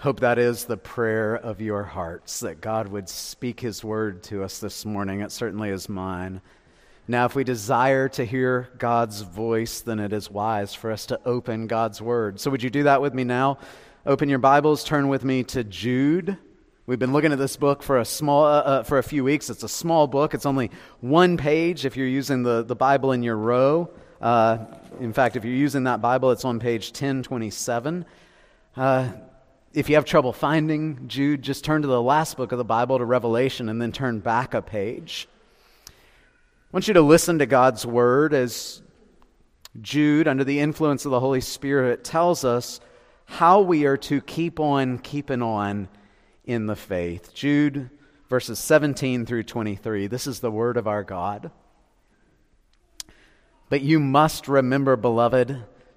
Hope that is the prayer of your hearts, that God would speak his word to us this morning. It certainly is mine. Now, if we desire to hear God's voice, then it is wise for us to open God's word. So, would you do that with me now? Open your Bibles, turn with me to Jude. We've been looking at this book for a small uh, uh, for a few weeks. It's a small book. It's only one page if you're using the, the Bible in your row. Uh, in fact, if you're using that Bible, it's on page 1027. Uh, if you have trouble finding Jude, just turn to the last book of the Bible to Revelation and then turn back a page. I want you to listen to God's word as Jude, under the influence of the Holy Spirit, tells us how we are to keep on keeping on in the faith. Jude, verses 17 through 23. This is the word of our God. But you must remember, beloved,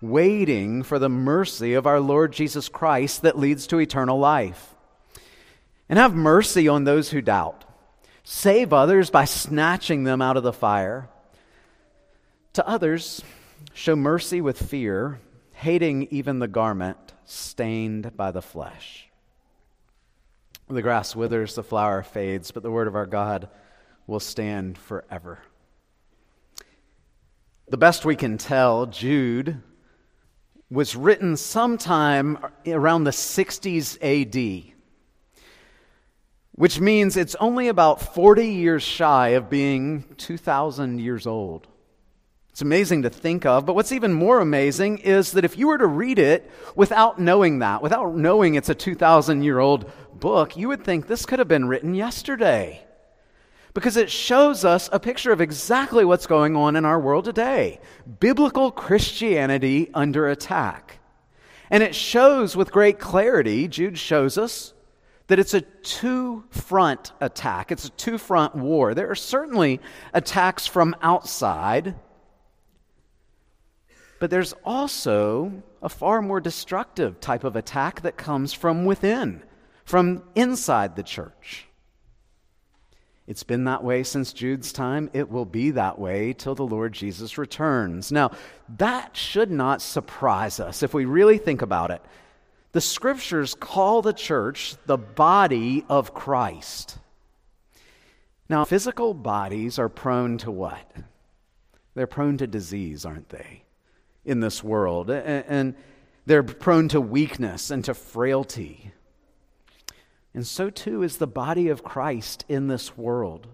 waiting for the mercy of our Lord Jesus Christ that leads to eternal life. And have mercy on those who doubt. Save others by snatching them out of the fire. To others, show mercy with fear, hating even the garment stained by the flesh. The grass withers, the flower fades, but the word of our God will stand forever. The best we can tell, Jude was written sometime around the 60s AD, which means it's only about 40 years shy of being 2,000 years old. It's amazing to think of, but what's even more amazing is that if you were to read it without knowing that, without knowing it's a 2,000 year old book, you would think this could have been written yesterday because it shows us a picture of exactly what's going on in our world today biblical Christianity under attack. And it shows with great clarity, Jude shows us, that it's a two front attack. It's a two front war. There are certainly attacks from outside, but there's also a far more destructive type of attack that comes from within, from inside the church. It's been that way since Jude's time. It will be that way till the Lord Jesus returns. Now, that should not surprise us if we really think about it. The scriptures call the church the body of Christ. Now, physical bodies are prone to what? They're prone to disease, aren't they, in this world? And they're prone to weakness and to frailty. And so too is the body of Christ in this world.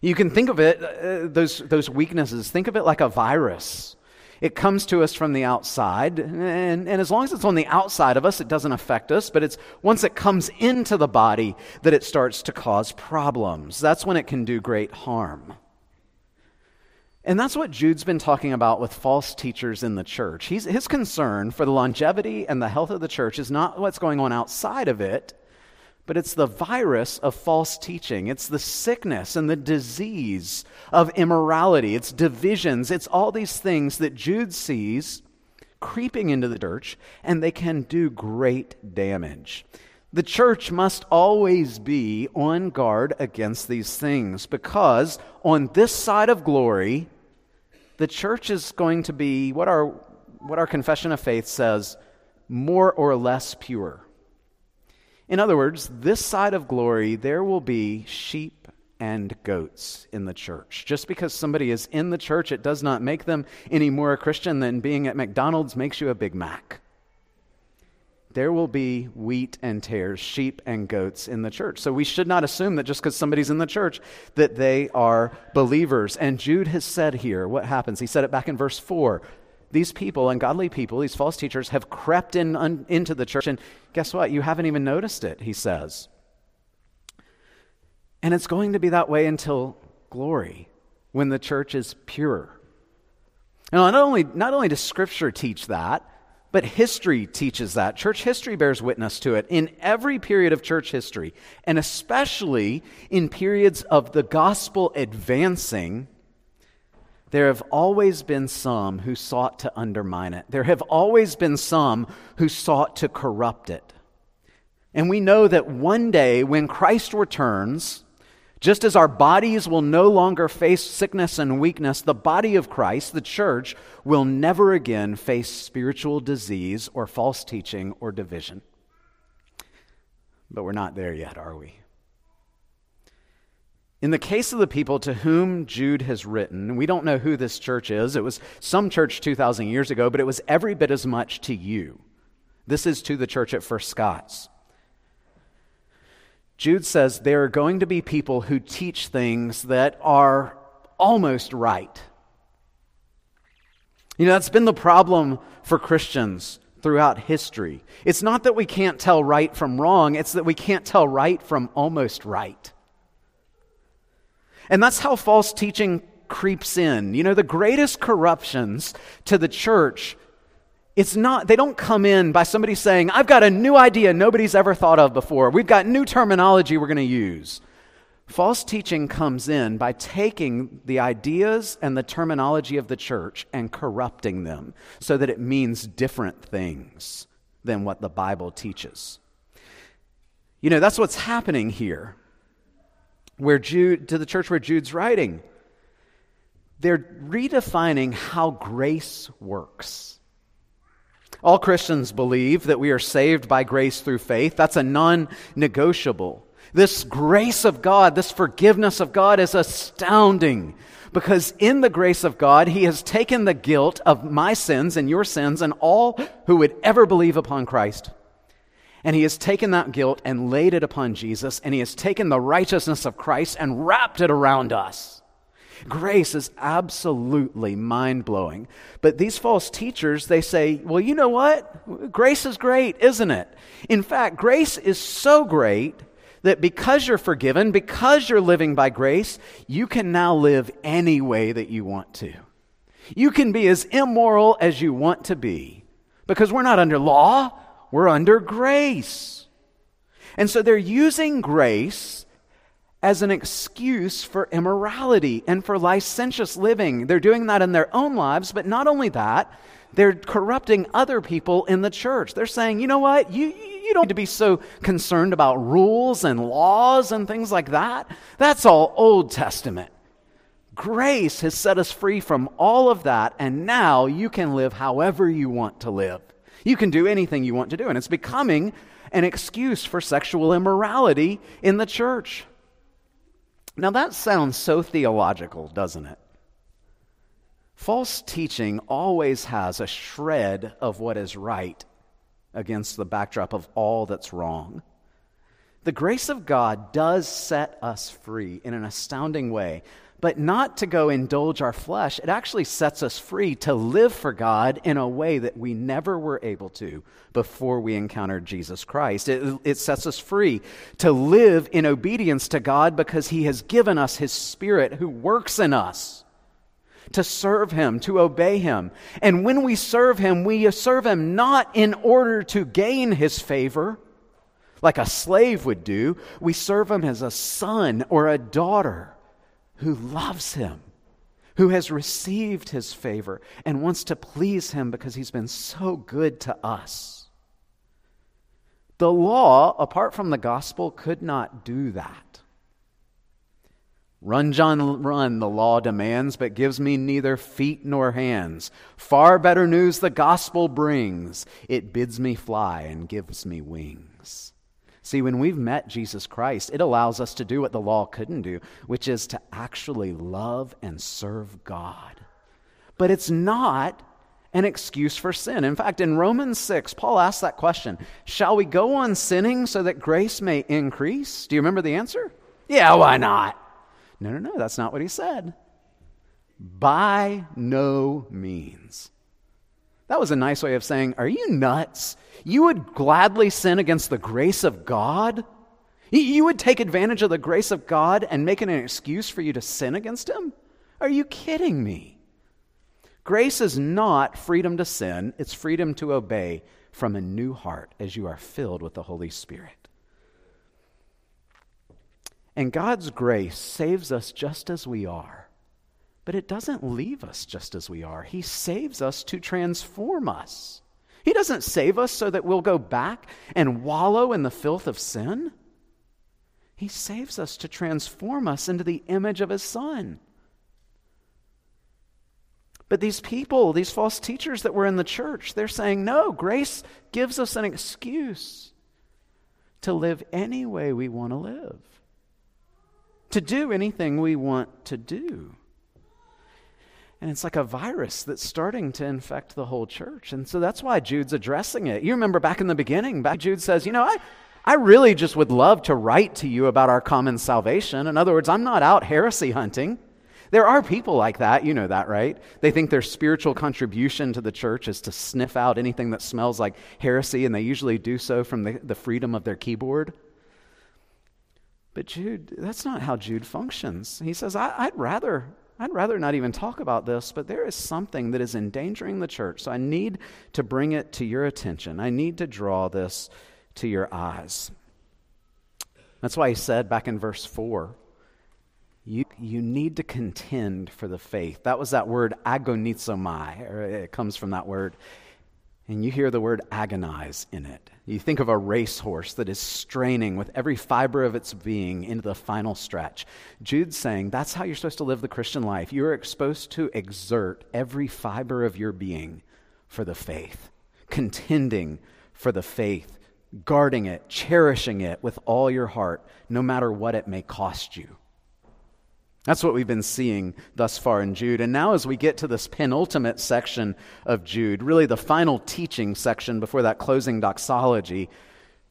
You can think of it, uh, those, those weaknesses, think of it like a virus. It comes to us from the outside, and, and as long as it's on the outside of us, it doesn't affect us, but it's once it comes into the body that it starts to cause problems. That's when it can do great harm. And that's what Jude's been talking about with false teachers in the church. He's, his concern for the longevity and the health of the church is not what's going on outside of it, but it's the virus of false teaching. It's the sickness and the disease of immorality. It's divisions. It's all these things that Jude sees creeping into the church, and they can do great damage. The church must always be on guard against these things because on this side of glory, the church is going to be what our, what our confession of faith says more or less pure. In other words, this side of glory, there will be sheep and goats in the church. Just because somebody is in the church, it does not make them any more a Christian than being at McDonald's makes you a Big Mac. There will be wheat and tares, sheep and goats in the church. So we should not assume that just because somebody's in the church that they are believers. And Jude has said here what happens. He said it back in verse 4 these people, ungodly people, these false teachers, have crept in un, into the church. And guess what? You haven't even noticed it, he says. And it's going to be that way until glory, when the church is pure. Now, not only, not only does Scripture teach that, But history teaches that. Church history bears witness to it. In every period of church history, and especially in periods of the gospel advancing, there have always been some who sought to undermine it. There have always been some who sought to corrupt it. And we know that one day when Christ returns, just as our bodies will no longer face sickness and weakness, the body of Christ, the church, will never again face spiritual disease or false teaching or division. But we're not there yet, are we? In the case of the people to whom Jude has written, we don't know who this church is. It was some church 2,000 years ago, but it was every bit as much to you. This is to the church at First Scots. Jude says there are going to be people who teach things that are almost right. You know, that's been the problem for Christians throughout history. It's not that we can't tell right from wrong, it's that we can't tell right from almost right. And that's how false teaching creeps in. You know, the greatest corruptions to the church it's not, they don't come in by somebody saying, I've got a new idea nobody's ever thought of before. We've got new terminology we're going to use. False teaching comes in by taking the ideas and the terminology of the church and corrupting them so that it means different things than what the Bible teaches. You know, that's what's happening here. Where Jude, to the church where Jude's writing, they're redefining how grace works. All Christians believe that we are saved by grace through faith. That's a non negotiable. This grace of God, this forgiveness of God is astounding because in the grace of God, He has taken the guilt of my sins and your sins and all who would ever believe upon Christ. And He has taken that guilt and laid it upon Jesus, and He has taken the righteousness of Christ and wrapped it around us. Grace is absolutely mind blowing. But these false teachers, they say, well, you know what? Grace is great, isn't it? In fact, grace is so great that because you're forgiven, because you're living by grace, you can now live any way that you want to. You can be as immoral as you want to be because we're not under law, we're under grace. And so they're using grace as an excuse for immorality and for licentious living. They're doing that in their own lives, but not only that, they're corrupting other people in the church. They're saying, you know what? You, you don't need to be so concerned about rules and laws and things like that. That's all Old Testament. Grace has set us free from all of that, and now you can live however you want to live. You can do anything you want to do, and it's becoming an excuse for sexual immorality in the church. Now, that sounds so theological, doesn't it? False teaching always has a shred of what is right against the backdrop of all that's wrong. The grace of God does set us free in an astounding way but not to go indulge our flesh. It actually sets us free to live for God in a way that we never were able to before we encountered Jesus Christ. It, it sets us free to live in obedience to God because He has given us His Spirit who works in us to serve Him, to obey Him. And when we serve Him, we serve Him not in order to gain His favor. Like a slave would do, we serve him as a son or a daughter who loves him, who has received his favor, and wants to please him because he's been so good to us. The law, apart from the gospel, could not do that. Run, John, run, the law demands, but gives me neither feet nor hands. Far better news the gospel brings. It bids me fly and gives me wings. See, when we've met Jesus Christ, it allows us to do what the law couldn't do, which is to actually love and serve God. But it's not an excuse for sin. In fact, in Romans 6, Paul asks that question Shall we go on sinning so that grace may increase? Do you remember the answer? Yeah, why not? No, no, no, that's not what he said. By no means. That was a nice way of saying, Are you nuts? You would gladly sin against the grace of God? You would take advantage of the grace of God and make it an excuse for you to sin against Him? Are you kidding me? Grace is not freedom to sin, it's freedom to obey from a new heart as you are filled with the Holy Spirit. And God's grace saves us just as we are, but it doesn't leave us just as we are. He saves us to transform us. He doesn't save us so that we'll go back and wallow in the filth of sin. He saves us to transform us into the image of His Son. But these people, these false teachers that were in the church, they're saying, no, grace gives us an excuse to live any way we want to live, to do anything we want to do. And it's like a virus that's starting to infect the whole church. And so that's why Jude's addressing it. You remember back in the beginning, back Jude says, you know, I, I really just would love to write to you about our common salvation. In other words, I'm not out heresy hunting. There are people like that, you know that, right? They think their spiritual contribution to the church is to sniff out anything that smells like heresy, and they usually do so from the, the freedom of their keyboard. But Jude, that's not how Jude functions. He says, I, would rather, I'd rather not even talk about this, but there is something that is endangering the church, so I need to bring it to your attention. I need to draw this to your eyes. That's why he said back in verse 4 you, you need to contend for the faith. That was that word agonizomai, it comes from that word. And you hear the word agonize in it. You think of a racehorse that is straining with every fiber of its being into the final stretch. Jude's saying that's how you're supposed to live the Christian life. You are supposed to exert every fiber of your being for the faith, contending for the faith, guarding it, cherishing it with all your heart, no matter what it may cost you. That's what we've been seeing thus far in Jude. And now, as we get to this penultimate section of Jude, really the final teaching section before that closing doxology,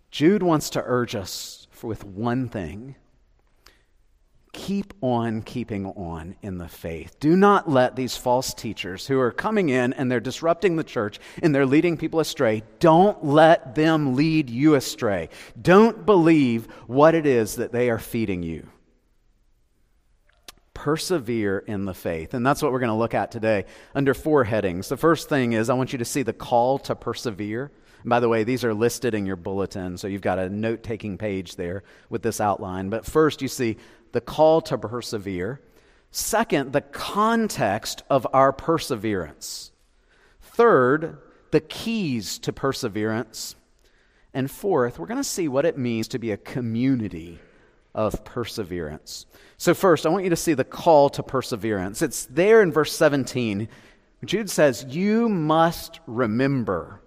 Jude wants to urge us with one thing keep on keeping on in the faith. Do not let these false teachers who are coming in and they're disrupting the church and they're leading people astray, don't let them lead you astray. Don't believe what it is that they are feeding you persevere in the faith. And that's what we're going to look at today under four headings. The first thing is I want you to see the call to persevere. And by the way, these are listed in your bulletin, so you've got a note taking page there with this outline. But first, you see the call to persevere. Second, the context of our perseverance. Third, the keys to perseverance. And fourth, we're going to see what it means to be a community of perseverance. So, first, I want you to see the call to perseverance. It's there in verse 17. Jude says, You must remember.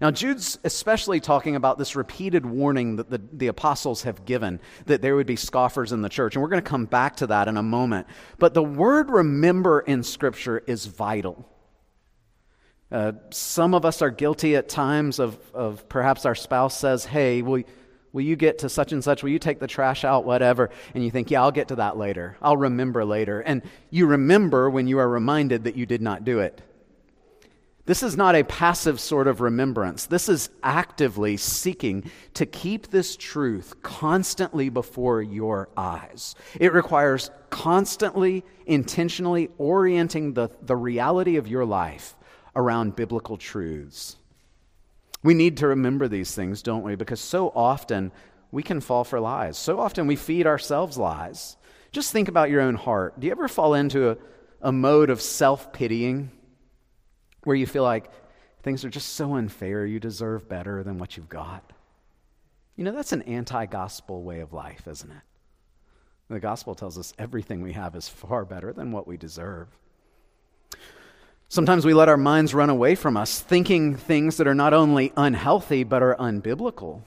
Now, Jude's especially talking about this repeated warning that the, the apostles have given that there would be scoffers in the church. And we're going to come back to that in a moment. But the word remember in Scripture is vital. Uh, some of us are guilty at times of, of perhaps our spouse says, Hey, will, Will you get to such and such? Will you take the trash out? Whatever. And you think, yeah, I'll get to that later. I'll remember later. And you remember when you are reminded that you did not do it. This is not a passive sort of remembrance. This is actively seeking to keep this truth constantly before your eyes. It requires constantly, intentionally orienting the, the reality of your life around biblical truths. We need to remember these things, don't we? Because so often we can fall for lies. So often we feed ourselves lies. Just think about your own heart. Do you ever fall into a, a mode of self pitying where you feel like things are just so unfair, you deserve better than what you've got? You know, that's an anti gospel way of life, isn't it? The gospel tells us everything we have is far better than what we deserve. Sometimes we let our minds run away from us, thinking things that are not only unhealthy, but are unbiblical.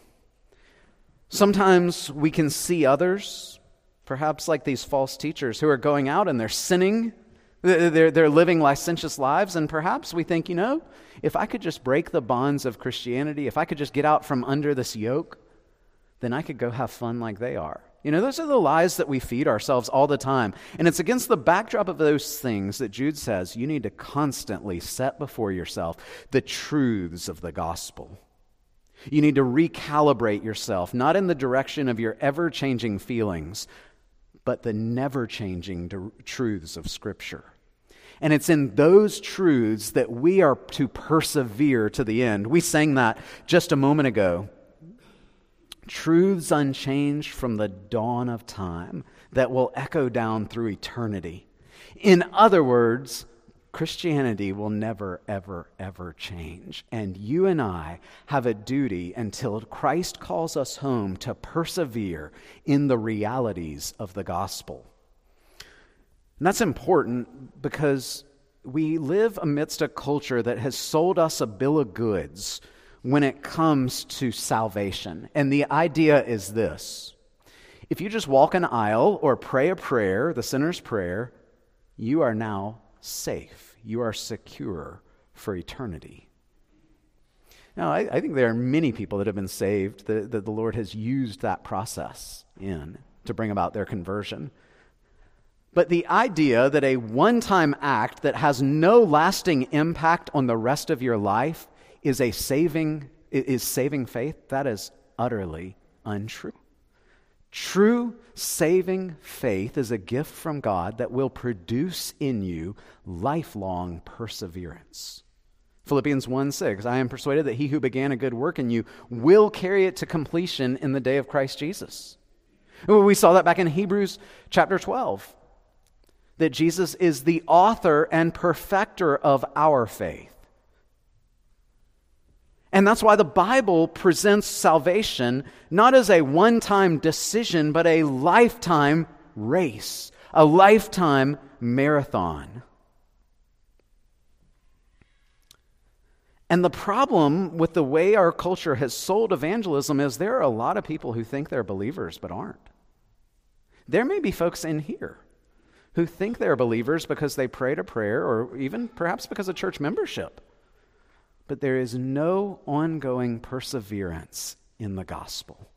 Sometimes we can see others, perhaps like these false teachers, who are going out and they're sinning, they're, they're living licentious lives, and perhaps we think, you know, if I could just break the bonds of Christianity, if I could just get out from under this yoke, then I could go have fun like they are. You know, those are the lies that we feed ourselves all the time. And it's against the backdrop of those things that Jude says you need to constantly set before yourself the truths of the gospel. You need to recalibrate yourself, not in the direction of your ever changing feelings, but the never changing truths of Scripture. And it's in those truths that we are to persevere to the end. We sang that just a moment ago. Truths unchanged from the dawn of time that will echo down through eternity. In other words, Christianity will never, ever, ever change. And you and I have a duty until Christ calls us home to persevere in the realities of the gospel. And that's important because we live amidst a culture that has sold us a bill of goods when it comes to salvation. And the idea is this if you just walk an aisle or pray a prayer, the sinner's prayer, you are now safe. You are secure for eternity. Now, I, I, think there are many people that have been saved that, that the Lord has used that process in to bring about their conversion. But the idea that a one time act that has no lasting impact on the rest of your life is a saving is saving faith that is utterly untrue. True saving faith is a gift from God that will produce in you lifelong perseverance. Philippians 1 6, I am persuaded that he who began a good work in you will carry it to completion in the day of Christ Jesus. We saw that back in Hebrews chapter 12 that Jesus is the author and perfecter of our faith. And that's why the Bible presents salvation not as a one time decision, but a lifetime race, a lifetime marathon. And the problem with the way our culture has sold evangelism is there are a lot of people who think they're believers but aren't. There may be folks in here who think they're believers because they prayed a prayer or even perhaps because of church membership. But there is no ongoing perseverance in the gospel.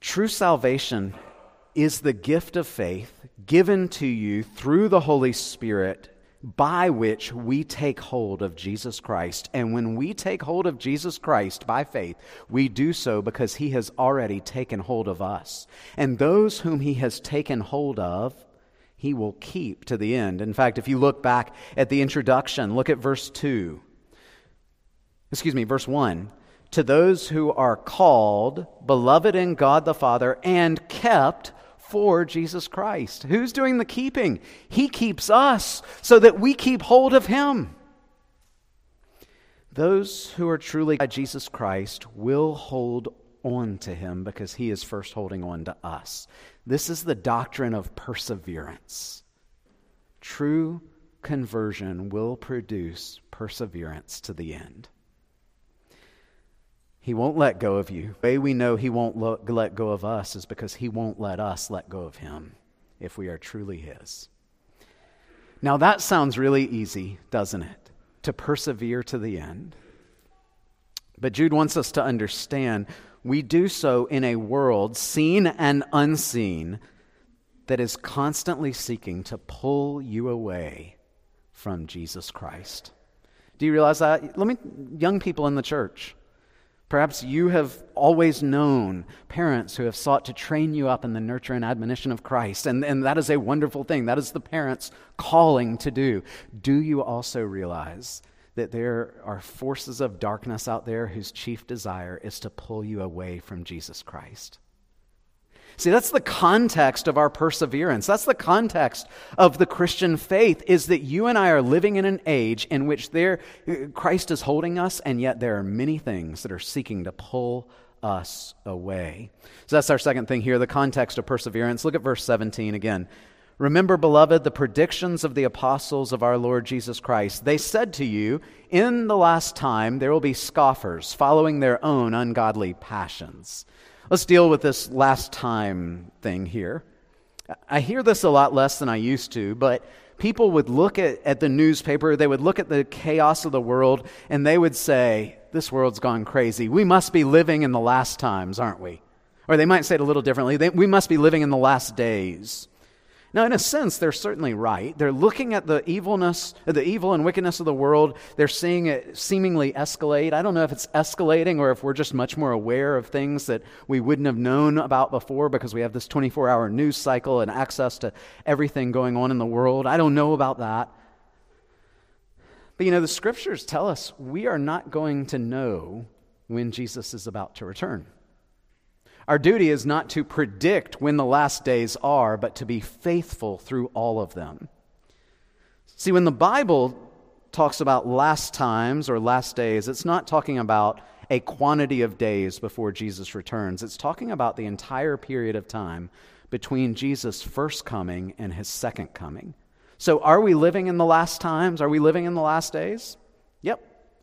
True salvation is the gift of faith given to you through the Holy Spirit by which we take hold of Jesus Christ. And when we take hold of Jesus Christ by faith, we do so because he has already taken hold of us. And those whom he has taken hold of, he will keep to the end. In fact, if you look back at the introduction, look at verse 2. Excuse me, verse 1. To those who are called, beloved in God the Father, and kept for Jesus Christ. Who's doing the keeping? He keeps us so that we keep hold of Him. Those who are truly by Jesus Christ will hold on to Him because He is first holding on to us. This is the doctrine of perseverance. True conversion will produce perseverance to the end. He won't let go of you. The way we know He won't let go of us is because He won't let us let go of Him if we are truly His. Now, that sounds really easy, doesn't it? To persevere to the end. But Jude wants us to understand we do so in a world, seen and unseen, that is constantly seeking to pull you away from Jesus Christ. Do you realize that? Let me, young people in the church, Perhaps you have always known parents who have sought to train you up in the nurture and admonition of Christ, and, and that is a wonderful thing. That is the parents' calling to do. Do you also realize that there are forces of darkness out there whose chief desire is to pull you away from Jesus Christ? See, that's the context of our perseverance. That's the context of the Christian faith is that you and I are living in an age in which there Christ is holding us and yet there are many things that are seeking to pull us away. So that's our second thing here, the context of perseverance. Look at verse 17 again. Remember, beloved, the predictions of the apostles of our Lord Jesus Christ. They said to you, In the last time there will be scoffers following their own ungodly passions. Let's deal with this last time thing here. I hear this a lot less than I used to, but people would look at, at the newspaper, they would look at the chaos of the world, and they would say, This world's gone crazy. We must be living in the last times, aren't we? Or they might say it a little differently they, we must be living in the last days. Now, in a sense, they're certainly right. They're looking at the evilness, the evil and wickedness of the world. They're seeing it seemingly escalate. I don't know if it's escalating or if we're just much more aware of things that we wouldn't have known about before because we have this 24 hour news cycle and access to everything going on in the world. I don't know about that. But you know, the scriptures tell us we are not going to know when Jesus is about to return. Our duty is not to predict when the last days are, but to be faithful through all of them. See, when the Bible talks about last times or last days, it's not talking about a quantity of days before Jesus returns. It's talking about the entire period of time between Jesus' first coming and his second coming. So, are we living in the last times? Are we living in the last days?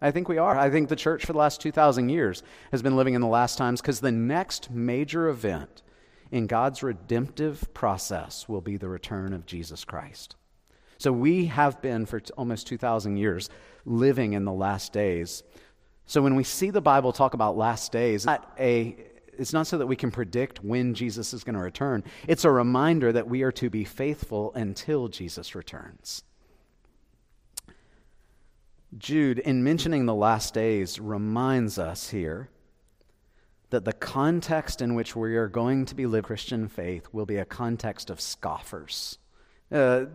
I think we are. I think the church for the last 2,000 years has been living in the last times because the next major event in God's redemptive process will be the return of Jesus Christ. So, we have been for almost 2,000 years living in the last days. So, when we see the Bible talk about last days, not a it's not so that we can predict when Jesus is going to return. It's a reminder that we are to be faithful until Jesus returns. Jude, in mentioning the last days, reminds us here that the context in which we are going to be living Christian faith will be a context of scoffers. Uh,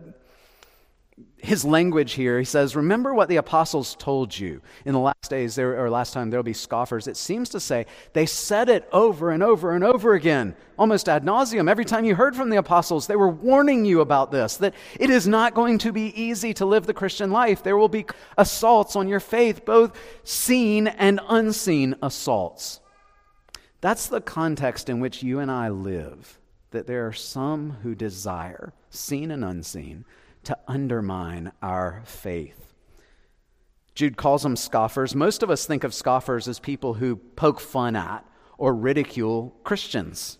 his language here, he says, Remember what the apostles told you in the last days, there, or last time, there will be scoffers. It seems to say they said it over and over and over again, almost ad nauseum. Every time you heard from the apostles, they were warning you about this, that it is not going to be easy to live the Christian life. There will be assaults on your faith, both seen and unseen assaults. That's the context in which you and I live, that there are some who desire, seen and unseen, to undermine our faith. Jude calls them scoffers. Most of us think of scoffers as people who poke fun at or ridicule Christians.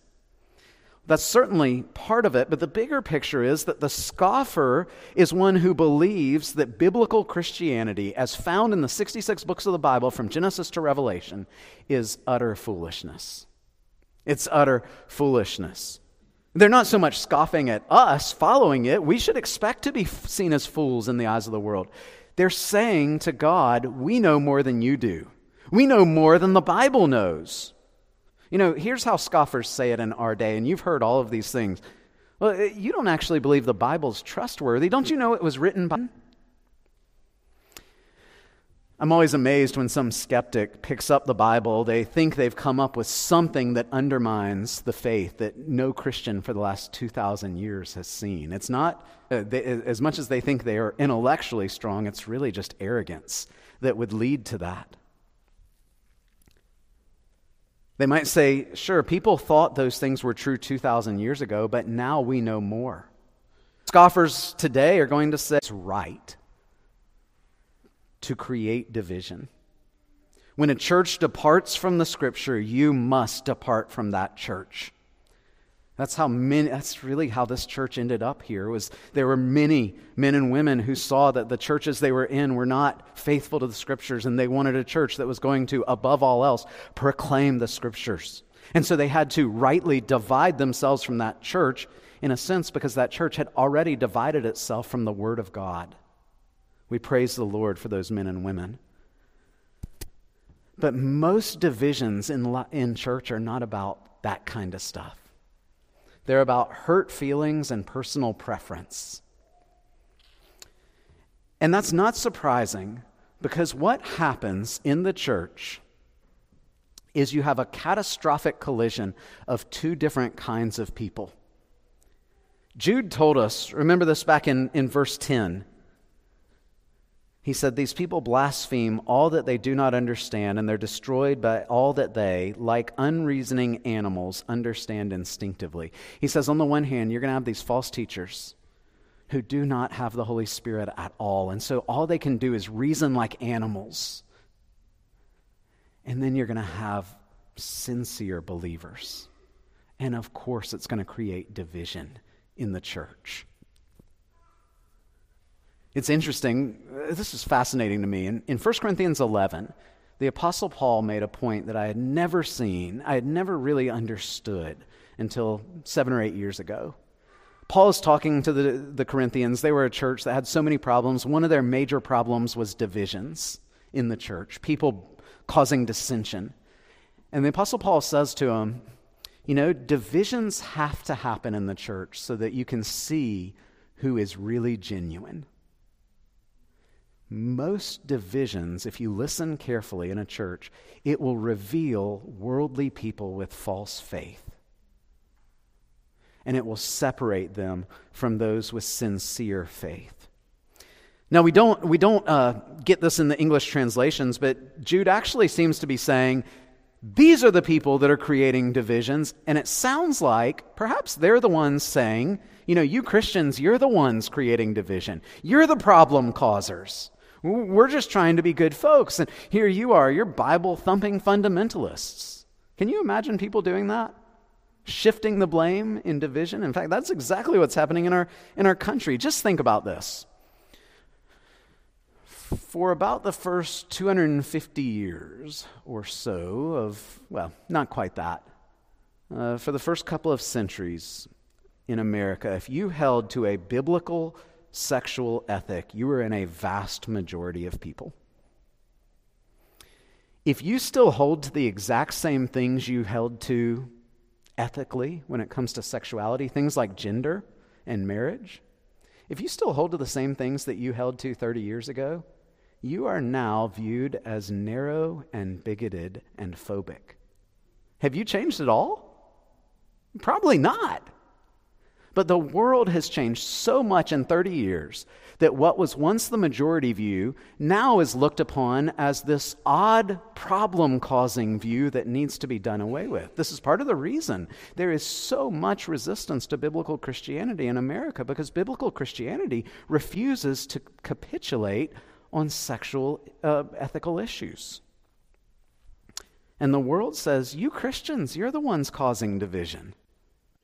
That's certainly part of it, but the bigger picture is that the scoffer is one who believes that biblical Christianity, as found in the 66 books of the Bible from Genesis to Revelation, is utter foolishness. It's utter foolishness. They're not so much scoffing at us following it. We should expect to be seen as fools in the eyes of the world. They're saying to God, We know more than you do. We know more than the Bible knows. You know, here's how scoffers say it in our day, and you've heard all of these things. Well, eh, you don't actually believe the Bible's trustworthy. Don't you know it was written by. I'm always amazed when some skeptic picks up the Bible. They think they've come up with something that undermines the faith that no Christian for the last 2,000 years has seen. It's not, uh, they, as much as they think they are intellectually strong, it's really just arrogance that would lead to that. They might say, sure, people thought those things were true 2,000 years ago, but now we know more. Scoffers today are going to say it's right to create division. When a church departs from the scripture, you must depart from that church. That's how many, that's really how this church ended up here was there were many men and women who saw that the churches they were in were not faithful to the scriptures and they wanted a church that was going to above all else proclaim the scriptures. And so they had to rightly divide themselves from that church in a sense because that church had already divided itself from the word of God. We praise the Lord for those men and women. But most divisions in, in church are not about that kind of stuff. They're about hurt feelings and personal preference. And that's not surprising because what happens in the church is you have a catastrophic collision of two different kinds of people. Jude told us, remember this back in, in verse 10. He said, These people blaspheme all that they do not understand, and they're destroyed by all that they, like unreasoning animals, understand instinctively. He says, On the one hand, you're going to have these false teachers who do not have the Holy Spirit at all. And so all they can do is reason like animals. And then you're going to have sincere believers. And of course, it's going to create division in the church. It's interesting. This is fascinating to me. In, in 1 Corinthians 11, the Apostle Paul made a point that I had never seen, I had never really understood until seven or eight years ago. Paul is talking to the, the Corinthians. They were a church that had so many problems. One of their major problems was divisions in the church, people causing dissension. And the Apostle Paul says to them, you know, divisions have to happen in the church so that you can see who is really genuine. Most divisions, if you listen carefully in a church, it will reveal worldly people with false faith. And it will separate them from those with sincere faith. Now, we don't, we don't uh, get this in the English translations, but Jude actually seems to be saying these are the people that are creating divisions. And it sounds like perhaps they're the ones saying, you know, you Christians, you're the ones creating division. You're the problem causers. We're just trying to be good folks. And here you are, you're Bible thumping fundamentalists. Can you imagine people doing that? Shifting the blame in division? In fact, that's exactly what's happening in our, in our country. Just think about this. For about the first 250 years or so of, well, not quite that, uh, for the first couple of centuries in America, if you held to a biblical sexual ethic, you are in a vast majority of people. If you still hold to the exact same things you held to ethically when it comes to sexuality, things like gender and marriage, if you still hold to the same things that you held to 30 years ago, you are now viewed as narrow and bigoted and phobic. Have you changed at all? Probably not. But the world has changed so much in 30 years that what was once the majority view now is looked upon as this odd problem causing view that needs to be done away with. This is part of the reason there is so much resistance to biblical Christianity in America because biblical Christianity refuses to capitulate on sexual uh, ethical issues. And the world says, You Christians, you're the ones causing division.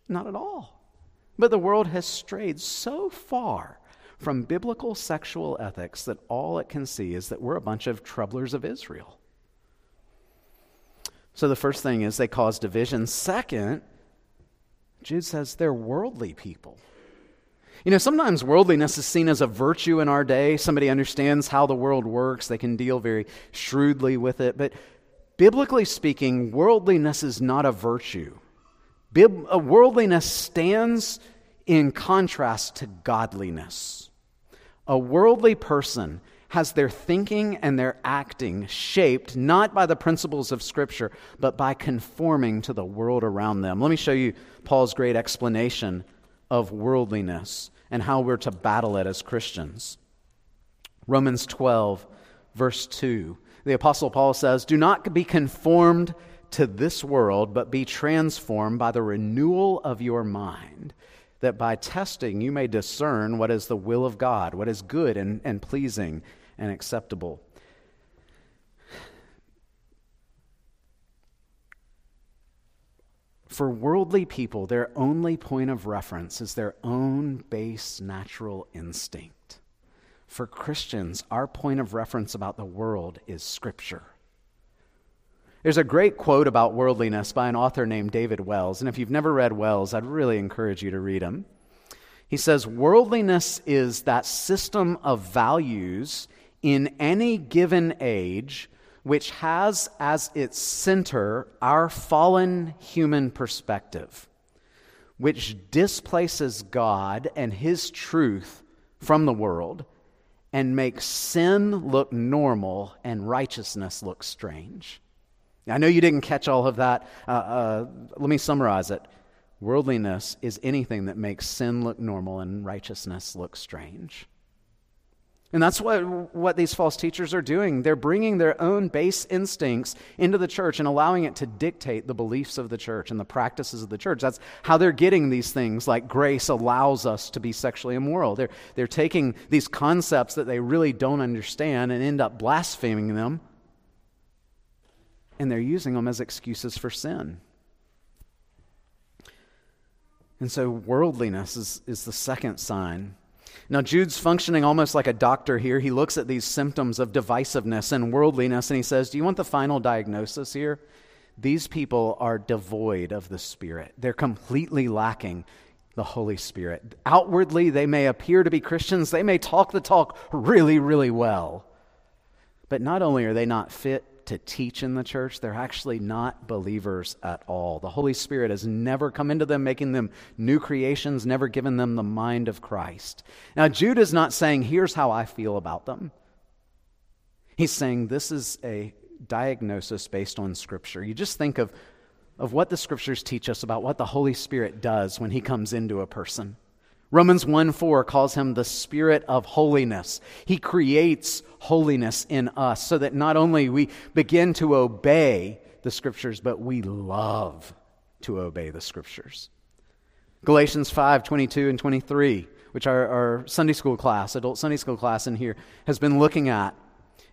Not at all. But the world has strayed so far from biblical sexual ethics that all it can see is that we're a bunch of troublers of Israel. So the first thing is they cause division. Second, Jude says they're worldly people. You know, sometimes worldliness is seen as a virtue in our day. Somebody understands how the world works, they can deal very shrewdly with it. But biblically speaking, worldliness is not a virtue. A uh, worldliness stands in contrast to godliness. A worldly person has their thinking and their acting shaped not by the principles of Scripture, but by conforming to the world around them. Let me show you Paul's great explanation of worldliness and how we're to battle it as Christians. Romans 12, verse 2. The Apostle Paul says, Do not be conformed to this world, but be transformed by the renewal of your mind, that by testing you may discern what is the will of God, what is good and, and pleasing and acceptable. For worldly people, their only point of reference is their own base natural instinct. For Christians, our point of reference about the world is Scripture. There's a great quote about worldliness by an author named David Wells, and if you've never read Wells, I'd really encourage you to read him. He says, Worldliness is that system of values in any given age which has as its center our fallen human perspective, which displaces God and His truth from the world and makes sin look normal and righteousness look strange. I know you didn't catch all of that. Uh, uh, let me summarize it. Worldliness is anything that makes sin look normal and righteousness look strange. And that's what, what these false teachers are doing. They're bringing their own base instincts into the church and allowing it to dictate the beliefs of the church and the practices of the church. That's how they're getting these things like grace allows us to be sexually immoral. They're, they're taking these concepts that they really don't understand and end up blaspheming them, and they're using them as excuses for sin. And so, worldliness is, is the second sign now, Jude's functioning almost like a doctor here. He looks at these symptoms of divisiveness and worldliness and he says, Do you want the final diagnosis here? These people are devoid of the Spirit. They're completely lacking the Holy Spirit. Outwardly, they may appear to be Christians, they may talk the talk really, really well. But not only are they not fit to teach in the church, they're actually not believers at all. The Holy Spirit has never come into them, making them new creations, never given them the mind of Christ. Now, Jude is not saying, here's how I feel about them. He's saying this is a diagnosis based on Scripture. You just think of, of what the Scriptures teach us about what the Holy Spirit does when He comes into a person. Romans 1 4 calls him the Spirit of holiness. He creates holiness in us so that not only we begin to obey the Scriptures, but we love to obey the Scriptures. Galatians 5 22 and 23, which our, our Sunday school class, adult Sunday school class in here, has been looking at.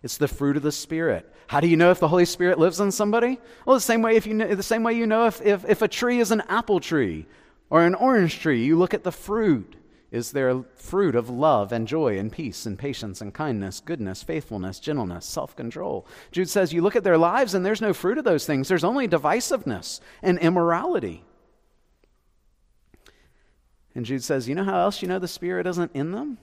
It's the fruit of the Spirit. How do you know if the Holy Spirit lives in somebody? Well, the same way, if you know, the same way you know if, if, if a tree is an apple tree or an orange tree, you look at the fruit. Is there fruit of love and joy and peace and patience and kindness, goodness, faithfulness, gentleness, self control? Jude says you look at their lives and there's no fruit of those things. There's only divisiveness and immorality. And Jude says, You know how else you know the Spirit isn't in them?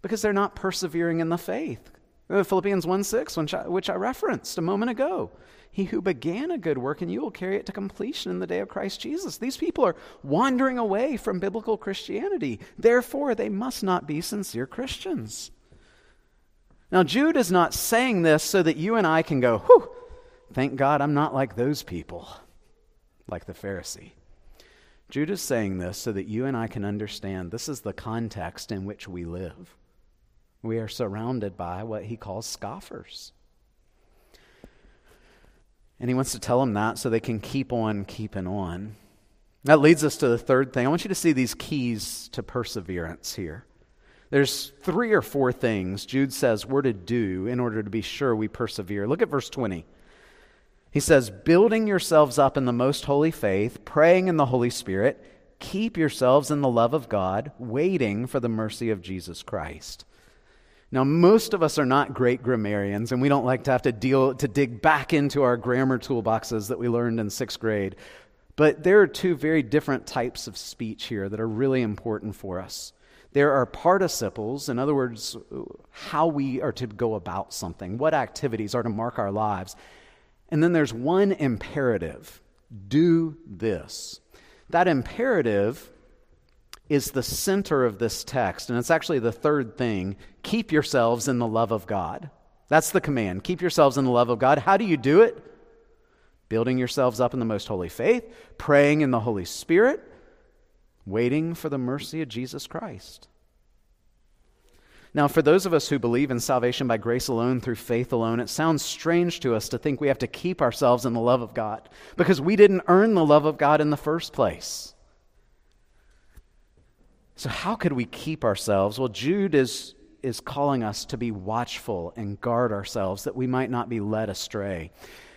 Because they're not persevering in the faith. Uh, Philippians 1 6, which I referenced a moment ago. He who began a good work in you will carry it to completion in the day of Christ Jesus. These people are wandering away from biblical Christianity. Therefore, they must not be sincere Christians. Now, Jude is not saying this so that you and I can go, whew, thank God I'm not like those people, like the Pharisee. Jude is saying this so that you and I can understand this is the context in which we live. We are surrounded by what he calls scoffers. And he wants to tell them that so they can keep on keeping on. That leads us to the third thing. I want you to see these keys to perseverance here. There's three or four things Jude says we're to do in order to be sure we persevere. Look at verse 20. He says, Building yourselves up in the most holy faith, praying in the Holy Spirit, keep yourselves in the love of God, waiting for the mercy of Jesus Christ. Now, most of us are not great grammarians, and we don't like to have to deal to dig back into our grammar toolboxes that we learned in sixth grade. But there are two very different types of speech here that are really important for us. There are participles, in other words, how we are to go about something, what activities are to mark our lives. And then there's one imperative do this. That imperative is the center of this text, and it's actually the third thing keep yourselves in the love of God. That's the command. Keep yourselves in the love of God. How do you do it? Building yourselves up in the most holy faith, praying in the Holy Spirit, waiting for the mercy of Jesus Christ. Now, for those of us who believe in salvation by grace alone, through faith alone, it sounds strange to us to think we have to keep ourselves in the love of God because we didn't earn the love of God in the first place. So, how could we keep ourselves? Well, Jude is, is calling us to be watchful and guard ourselves that we might not be led astray.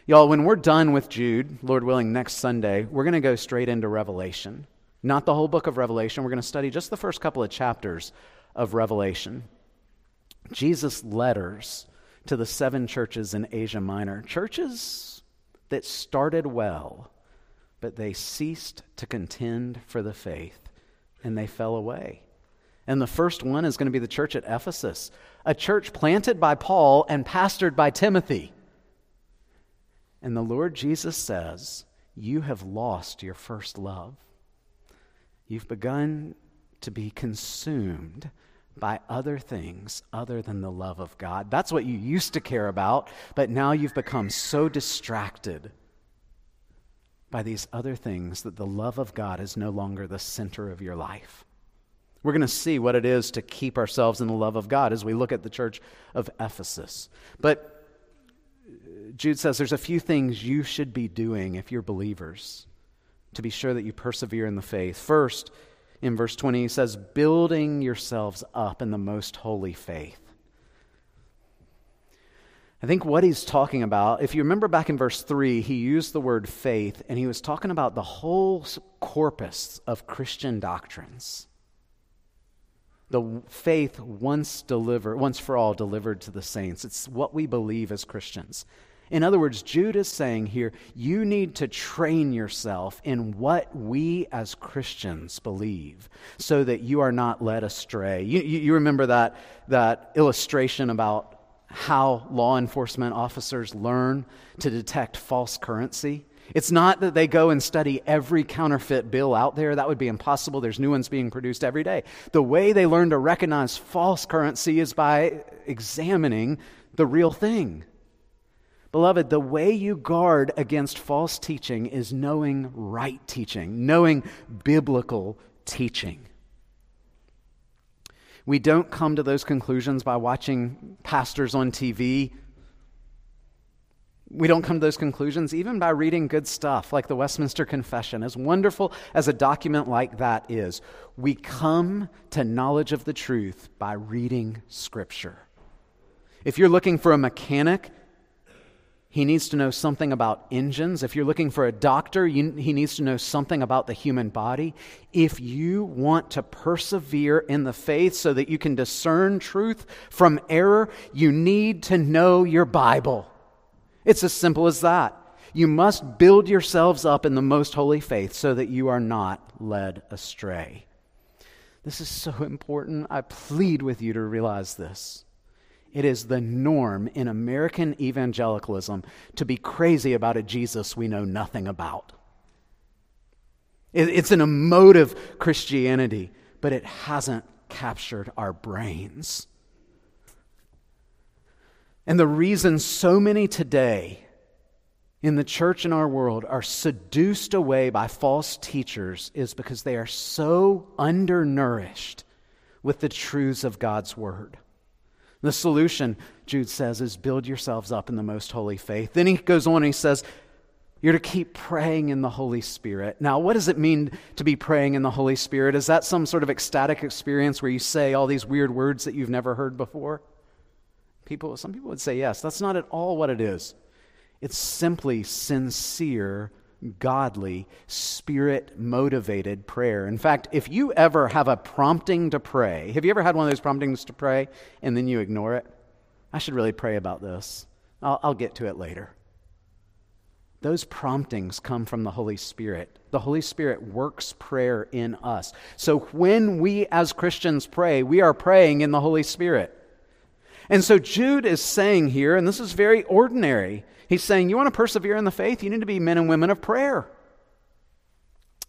Y'all, when we're done with Jude, Lord willing, next Sunday, we're going to go straight into Revelation. Not the whole book of Revelation. We're going to study just the first couple of chapters of Revelation. Jesus' letters to the seven churches in Asia Minor, churches that started well, but they ceased to contend for the faith and they fell away. And the first one is going to be the church at Ephesus, a church planted by Paul and pastored by Timothy. And the Lord Jesus says, You have lost your first love. You've begun to be consumed by other things other than the love of God. That's what you used to care about, but now you've become so distracted by these other things that the love of God is no longer the center of your life. We're going to see what it is to keep ourselves in the love of God as we look at the church of Ephesus. But uh, Jude says there's a few things you should be doing if you're believers to be sure that you persevere in the faith. First, in verse 20, he says, building yourselves up in the most holy faith. I think what he's talking about, if you remember back in verse 3, he used the word faith, and he was talking about the whole corpus of Christian doctrines. The faith once delivered, once for all delivered to the saints. It's what we believe as Christians. In other words, Jude is saying here, you need to train yourself in what we as Christians believe so that you are not led astray. You, you, you remember that, that illustration about how law enforcement officers learn to detect false currency? It's not that they go and study every counterfeit bill out there. That would be impossible. There's new ones being produced every day. The way they learn to recognize false currency is by examining the real thing. Beloved, the way you guard against false teaching is knowing right teaching, knowing biblical teaching. We don't come to those conclusions by watching pastors on TV. We don't come to those conclusions even by reading good stuff like the Westminster Confession. As wonderful as a document like that is, we come to knowledge of the truth by reading Scripture. If you're looking for a mechanic, he needs to know something about engines. If you're looking for a doctor, you, he needs to know something about the human body. If you want to persevere in the faith so that you can discern truth from error, you need to know your Bible. It's as simple as that. You must build yourselves up in the most holy faith so that you are not led astray. This is so important. I plead with you to realize this. It is the norm in American evangelicalism to be crazy about a Jesus we know nothing about. It's an emotive Christianity, but it hasn't captured our brains. And the reason so many today in the church in our world are seduced away by false teachers is because they are so undernourished with the truths of God's Word. The solution, Jude says, is build yourselves up in the most holy faith. Then he goes on and he says, You're to keep praying in the Holy Spirit. Now, what does it mean to be praying in the Holy Spirit? Is that some sort of ecstatic experience where you say all these weird words that you've never heard before? People, some people would say yes. That's not at all what it is. It's simply sincere godly, spirit motivated prayer. In fact, if you ever have a prompting to pray, have you ever had one of those promptings to pray and then you ignore it? I should really pray about this. I'll, I'll get to it later. Those promptings come from the Holy Spirit. The Holy Spirit works prayer in us. So when we as Christians pray, we are praying in the Holy Spirit. And so Jude is saying here, and this is very ordinary, He's saying, You want to persevere in the faith? You need to be men and women of prayer.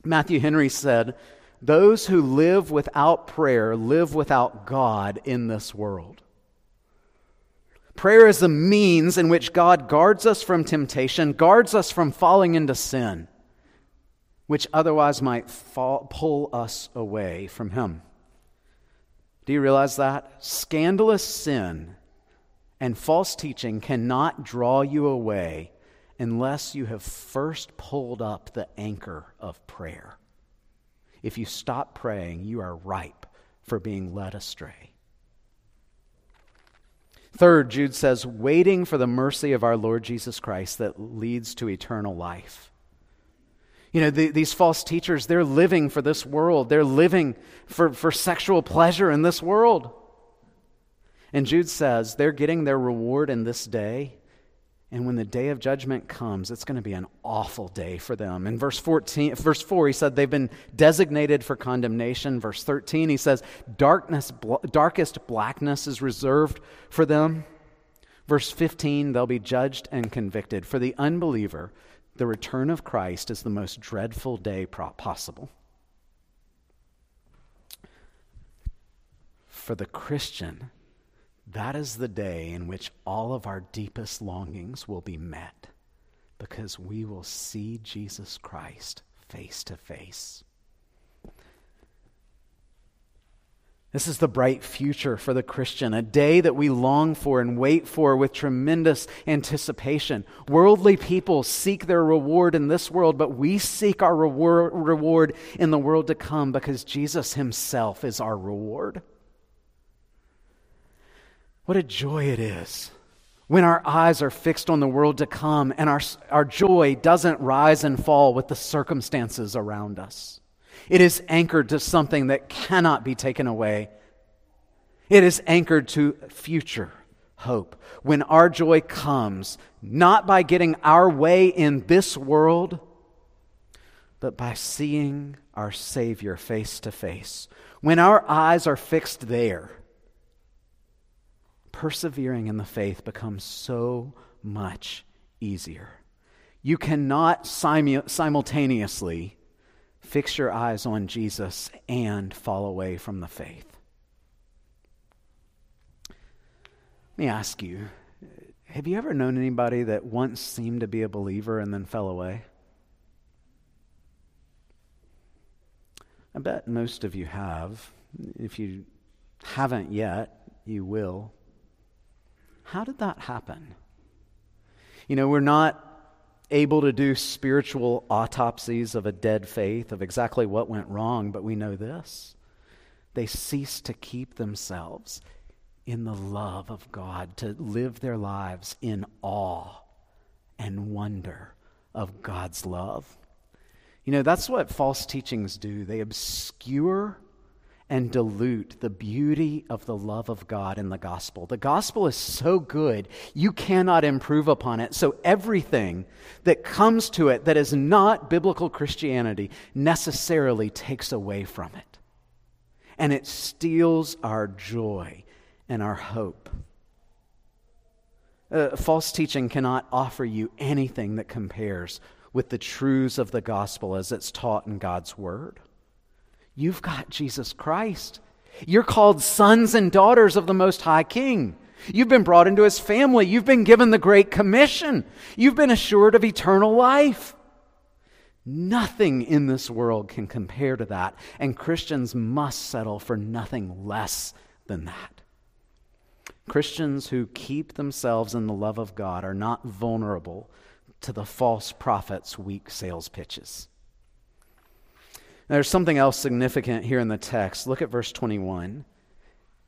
Matthew Henry said, Those who live without prayer live without God in this world. Prayer is the means in which God guards us from temptation, guards us from falling into sin, which otherwise might fall, pull us away from Him. Do you realize that? Scandalous sin and false teaching cannot draw you away unless you have first pulled up the anchor of prayer. If you stop praying, you are ripe for being led astray. Third, Jude says, waiting for the mercy of our Lord Jesus Christ that leads to eternal life. You know, the, these false teachers, they're living for this world. They're living for, for sexual pleasure in this world. And Jude says they're getting their reward in this day. And when the day of judgment comes, it's going to be an awful day for them. In verse 14, verse 4, he said they've been designated for condemnation. Verse 13, he says darkness, darkest blackness is reserved for them. Verse 15, they'll be judged and convicted. For the unbeliever, the return of Christ is the most dreadful day possible. For the Christian, that is the day in which all of our deepest longings will be met because we will see Jesus Christ face to face. This is the bright future for the Christian, a day that we long for and wait for with tremendous anticipation. Worldly people seek their reward in this world, but we seek our reward in the world to come because Jesus himself is our reward. What a joy it is when our eyes are fixed on the world to come and our, our joy doesn't rise and fall with the circumstances around us. It is anchored to something that cannot be taken away. It is anchored to future hope. When our joy comes, not by getting our way in this world, but by seeing our Savior face to face. When our eyes are fixed there, persevering in the faith becomes so much easier. You cannot simultaneously fix your eyes on Jesus and fall away from the faith. Let me ask you have you ever known anybody that once seemed to be a believer and then fell away? I bet most of you have. If you haven't yet, you will. How did that happen? You know, we're not able to do spiritual autopsies of a dead faith, of exactly what went wrong, but we know this. They cease to keep themselves in the love of God, to live their lives in awe and wonder of God's love. You know, that's what false teachings do. They obscure and dilute the beauty of the love of God in the gospel. The gospel is so good, you cannot improve upon it. So everything that comes to it that is not biblical Christianity necessarily takes away from it. And it steals our joy and our hope. Uh, false teaching cannot offer you anything that compares with the truths of the gospel as it's taught in God's word. You've got Jesus Christ. You're called sons and daughters of the Most High King. You've been brought into his family. You've been given the Great Commission. You've been assured of eternal life. Nothing in this world can compare to that, and Christians must settle for nothing less than that. Christians who keep themselves in the love of God are not vulnerable to the false prophet's weak sales pitches. There's something else significant here in the text. Look at verse 21.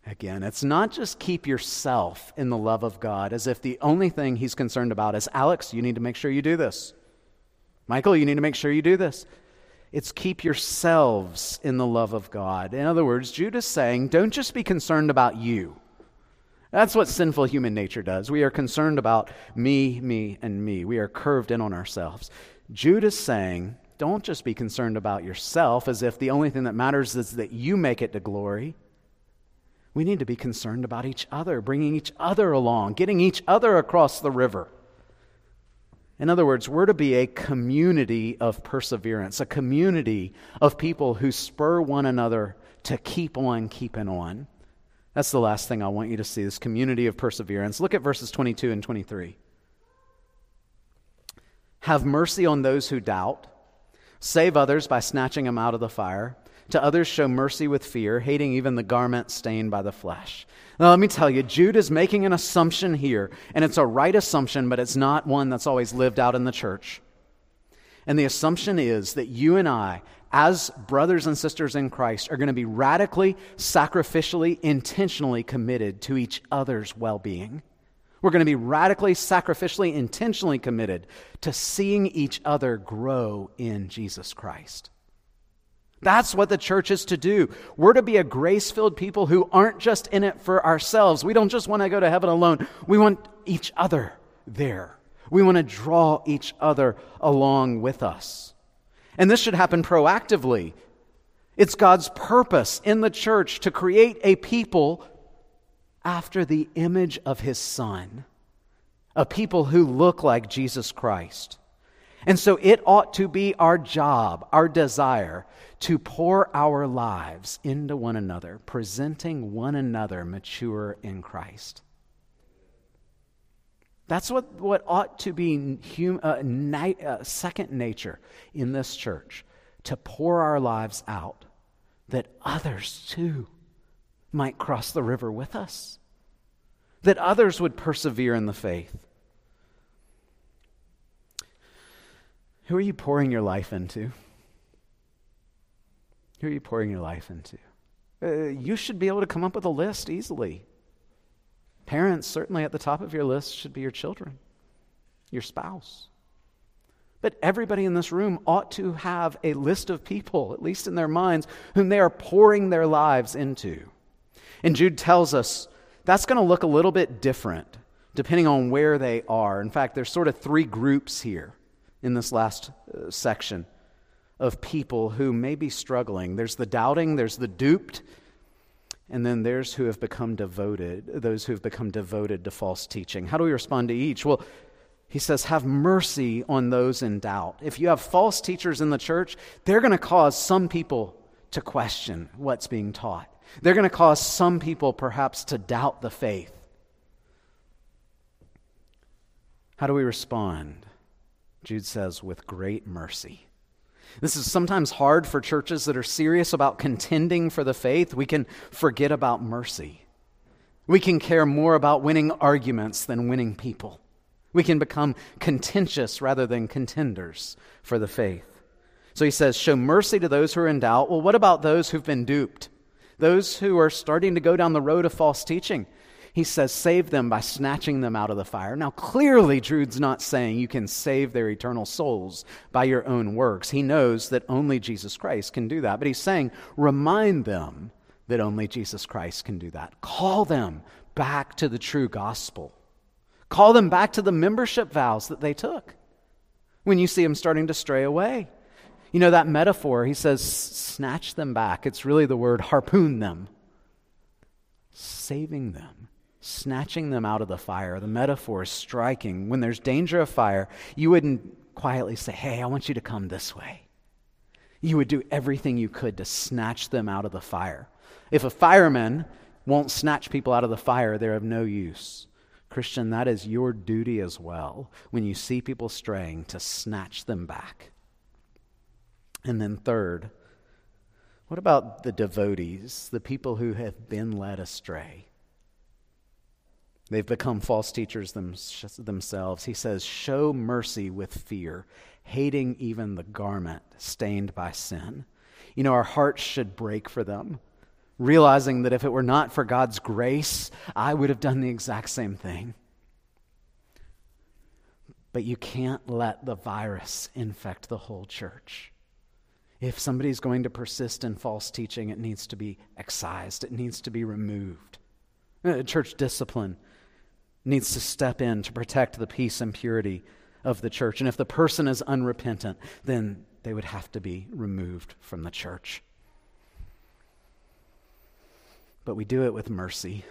Again, it's not just keep yourself in the love of God as if the only thing he's concerned about is Alex, you need to make sure you do this. Michael, you need to make sure you do this. It's keep yourselves in the love of God. In other words, Jude is saying, don't just be concerned about you. That's what sinful human nature does. We are concerned about me, me, and me. We are curved in on ourselves. Jude is saying, don't just be concerned about yourself as if the only thing that matters is that you make it to glory. We need to be concerned about each other, bringing each other along, getting each other across the river. In other words, we're to be a community of perseverance, a community of people who spur one another to keep on keeping on. That's the last thing I want you to see this community of perseverance. Look at verses 22 and 23. Have mercy on those who doubt, save others by snatching them out of the fire. To others, show mercy with fear, hating even the garment stained by the flesh. Now, let me tell you, Jude is making an assumption here, and it's a right assumption, but it's not one that's always lived out in the church. And the assumption is that you and I as brothers and sisters in Christ, are going to be radically, sacrificially, intentionally committed to each other's well being. We're going to be radically, sacrificially, intentionally committed to seeing each other grow in Jesus Christ. That's what the church is to do. We're to be a grace filled people who aren't just in it for ourselves. We don't just want to go to heaven alone, we want each other there. We want to draw each other along with us. And this should happen proactively. It's God's purpose in the church to create a people after the image of his Son, a people who look like Jesus Christ. And so it ought to be our job, our desire, to pour our lives into one another, presenting one another mature in Christ. That's what, what ought to be hum, uh, uh, second nature in this church to pour our lives out that others too might cross the river with us, that others would persevere in the faith. Who are you pouring your life into? Who are you pouring your life into? Uh, you should be able to come up with a list easily. Parents, certainly at the top of your list should be your children, your spouse. But everybody in this room ought to have a list of people, at least in their minds, whom they are pouring their lives into. And Jude tells us that's going to look a little bit different depending on where they are. In fact, there's sort of three groups here in this last uh, section of people who may be struggling. There's the doubting, there's the duped, and then there's who have become devoted, those who have become devoted to false teaching. How do we respond to each? Well, he says, Have mercy on those in doubt. If you have false teachers in the church, they're going to cause some people to question what's being taught. They're going to cause some people perhaps to doubt the faith. How do we respond? Jude says, with great mercy. This is sometimes hard for churches that are serious about contending for the faith. We can forget about mercy. We can care more about winning arguments than winning people. We can become contentious rather than contenders for the faith. So he says, Show mercy to those who are in doubt. Well, what about those who've been duped? Those who are starting to go down the road of false teaching? He says, Save them by snatching them out of the fire. Now, clearly, Jude's not saying you can save their eternal souls by your own works. He knows that only Jesus Christ can do that. But he's saying, Remind them that only Jesus Christ can do that. Call them back to the true gospel. Call them back to the membership vows that they took when you see them starting to stray away. You know, that metaphor, he says, snatch them back. It's really the word harpoon them, saving them, snatching them out of the fire. The metaphor is striking. When there's danger of fire, you wouldn't quietly say, Hey, I want you to come this way. You would do everything you could to snatch them out of the fire. If a fireman won't snatch people out of the fire, they're of no use. Christian, that is your duty as well when you see people straying to snatch them back. And then, third, what about the devotees, the people who have been led astray? They've become false teachers them, themselves. He says, Show mercy with fear, hating even the garment stained by sin. You know, our hearts should break for them realizing that if it were not for God's grace, I would have done the exact same thing. But you can't let the virus infect the whole church. If somebody's going to persist in false teaching, it needs to be excised, it needs to be removed. Uh, church discipline needs to step in to protect the peace and purity of the church. And if the person is unrepentant, then they would have to be removed from the church but we do it with mercy.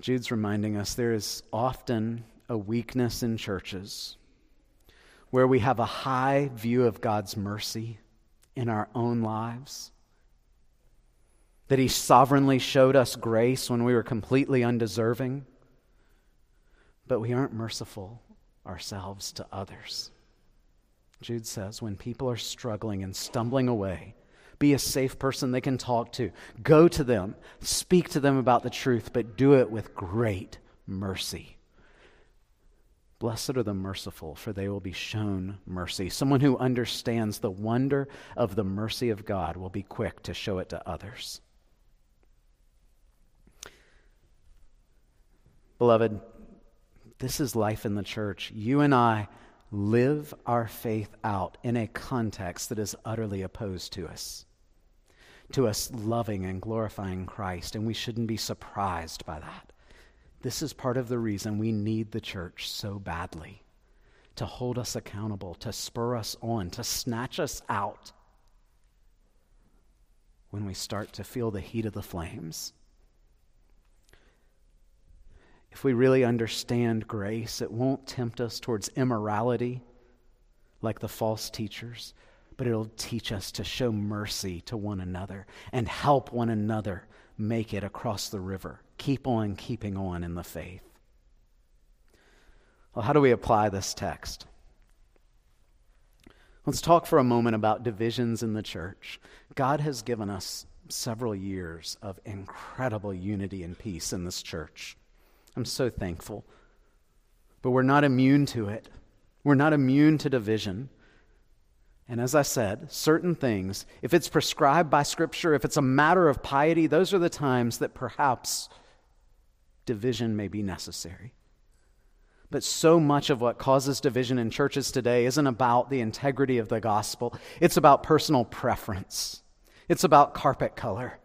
Jude's reminding us there is often a weakness in churches where we have a high view of God's mercy in our own lives. That He sovereignly showed us grace when we were completely undeserving, but we aren't merciful ourselves to others. Jude says when people are struggling and stumbling away, be a safe person they can talk to. Go to them, speak to them about the truth, but do it with great mercy. Blessed are the merciful, for they will be shown mercy. Someone who understands the wonder of the mercy of God will be quick to show it to others. Beloved, this is life in the church. You and I live our faith out in a context that is utterly opposed to us to us loving and glorifying Christ, and we shouldn't be surprised by that. This is part of the reason we need the church so badly to hold us accountable, to spur us on, to snatch us out when we start to feel the heat of the flames. If we really understand grace, it won't tempt us towards immorality like the false teachers but it'll teach us to show mercy to one another and help one another make it across the river. Keep on keeping on in the faith. Well, how do we apply this text? Let's talk for a moment about divisions in the church. God has given us several years of incredible unity and peace in this church. I'm so thankful. But we're not immune to it. We're not immune to division. And as I said, certain things, if it's prescribed by Scripture, if it's a matter of piety, those are the times that perhaps division may be necessary. But so much of what causes division in churches today isn't about the integrity of the gospel, it's about personal preference, it's about carpet color,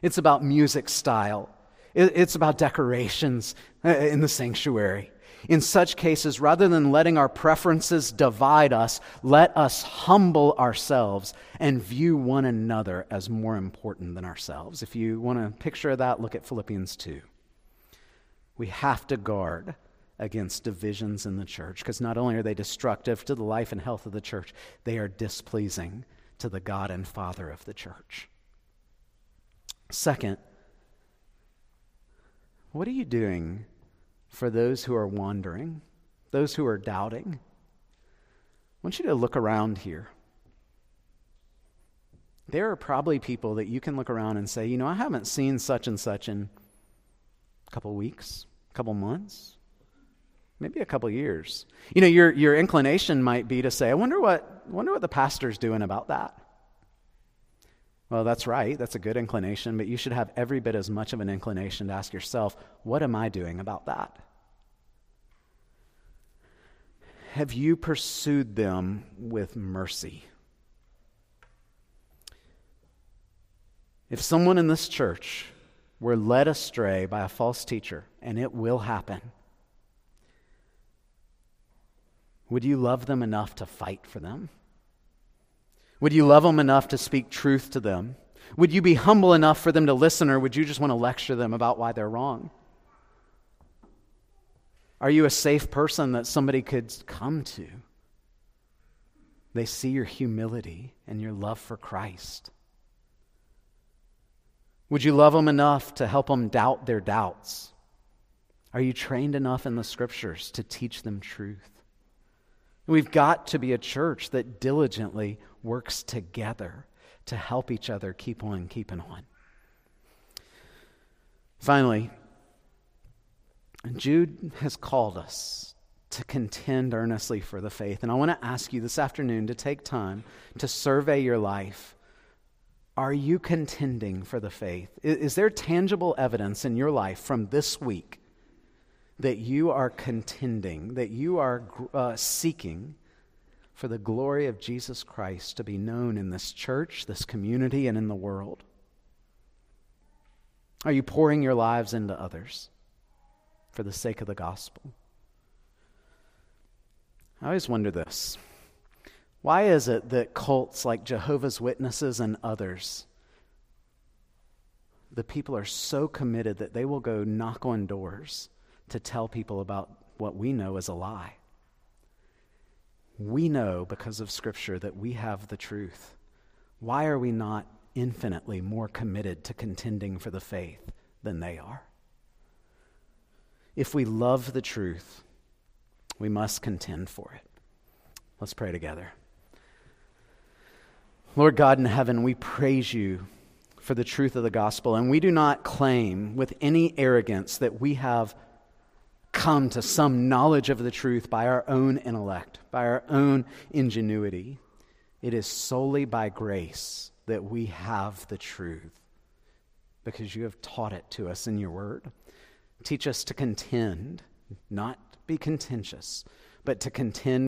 it's about music style, It's about decorations uh, in the sanctuary. In such cases, rather than letting our preferences divide us, let us humble ourselves and view one another as more important than ourselves. If you want a picture of that, look at Philippians 2. We have to guard against divisions in the church because not only are they destructive to the life and health of the church, they are displeasing to the God and Father of the church. Second, what are you doing for those who are wandering, those who are doubting? I want you to look around here. There are probably people that you can look around and say, you know, I haven't seen such and such in couple weeks, a couple months, maybe a couple years. You know, your, your inclination might be to say, I wonder what, wonder what the pastor's doing about that. Well, that's right. That's a good inclination, but you should have every bit as much of an inclination to ask yourself, what am I doing about that? Have you pursued them with mercy? If someone in this church were led astray by a false teacher, and it will happen, would you love them enough to fight for them? Would you love them enough to speak truth to them? Would you be humble enough for them to listen, or would you just want to lecture them about why they're wrong? Are you a safe person that somebody could come to? They see your humility and your love for Christ. Would you love them enough to help them doubt their doubts? Are you trained enough in the scriptures to teach them truth? We've got to be a church that diligently works together to help each other keep on keeping on. Finally, Jude has called us to contend earnestly for the faith. And I want to ask you this afternoon to take time to survey your life. Are you contending for the faith? Is there tangible evidence in your life from this week that you are contending, that you are uh, seeking for the glory of Jesus Christ to be known in this church, this community, and in the world? Are you pouring your lives into others for the sake of the gospel? I always wonder this. Why is it that cults like Jehovah's Witnesses and others, the people are so committed that they will go knock on doors to tell people about what we know is a lie? We know because of Scripture that we have the truth. Why are we not infinitely more committed to contending for the faith than they are? If we love the truth, we must contend for it. Let's pray together. Lord God in heaven, we praise you for the truth of the gospel, and we do not claim with any arrogance that we have come to some knowledge of the truth by our own intellect, by our own ingenuity. It is solely by grace that we have the truth because you have taught it to us in your word. Teach us to contend, not be contentious, but to contend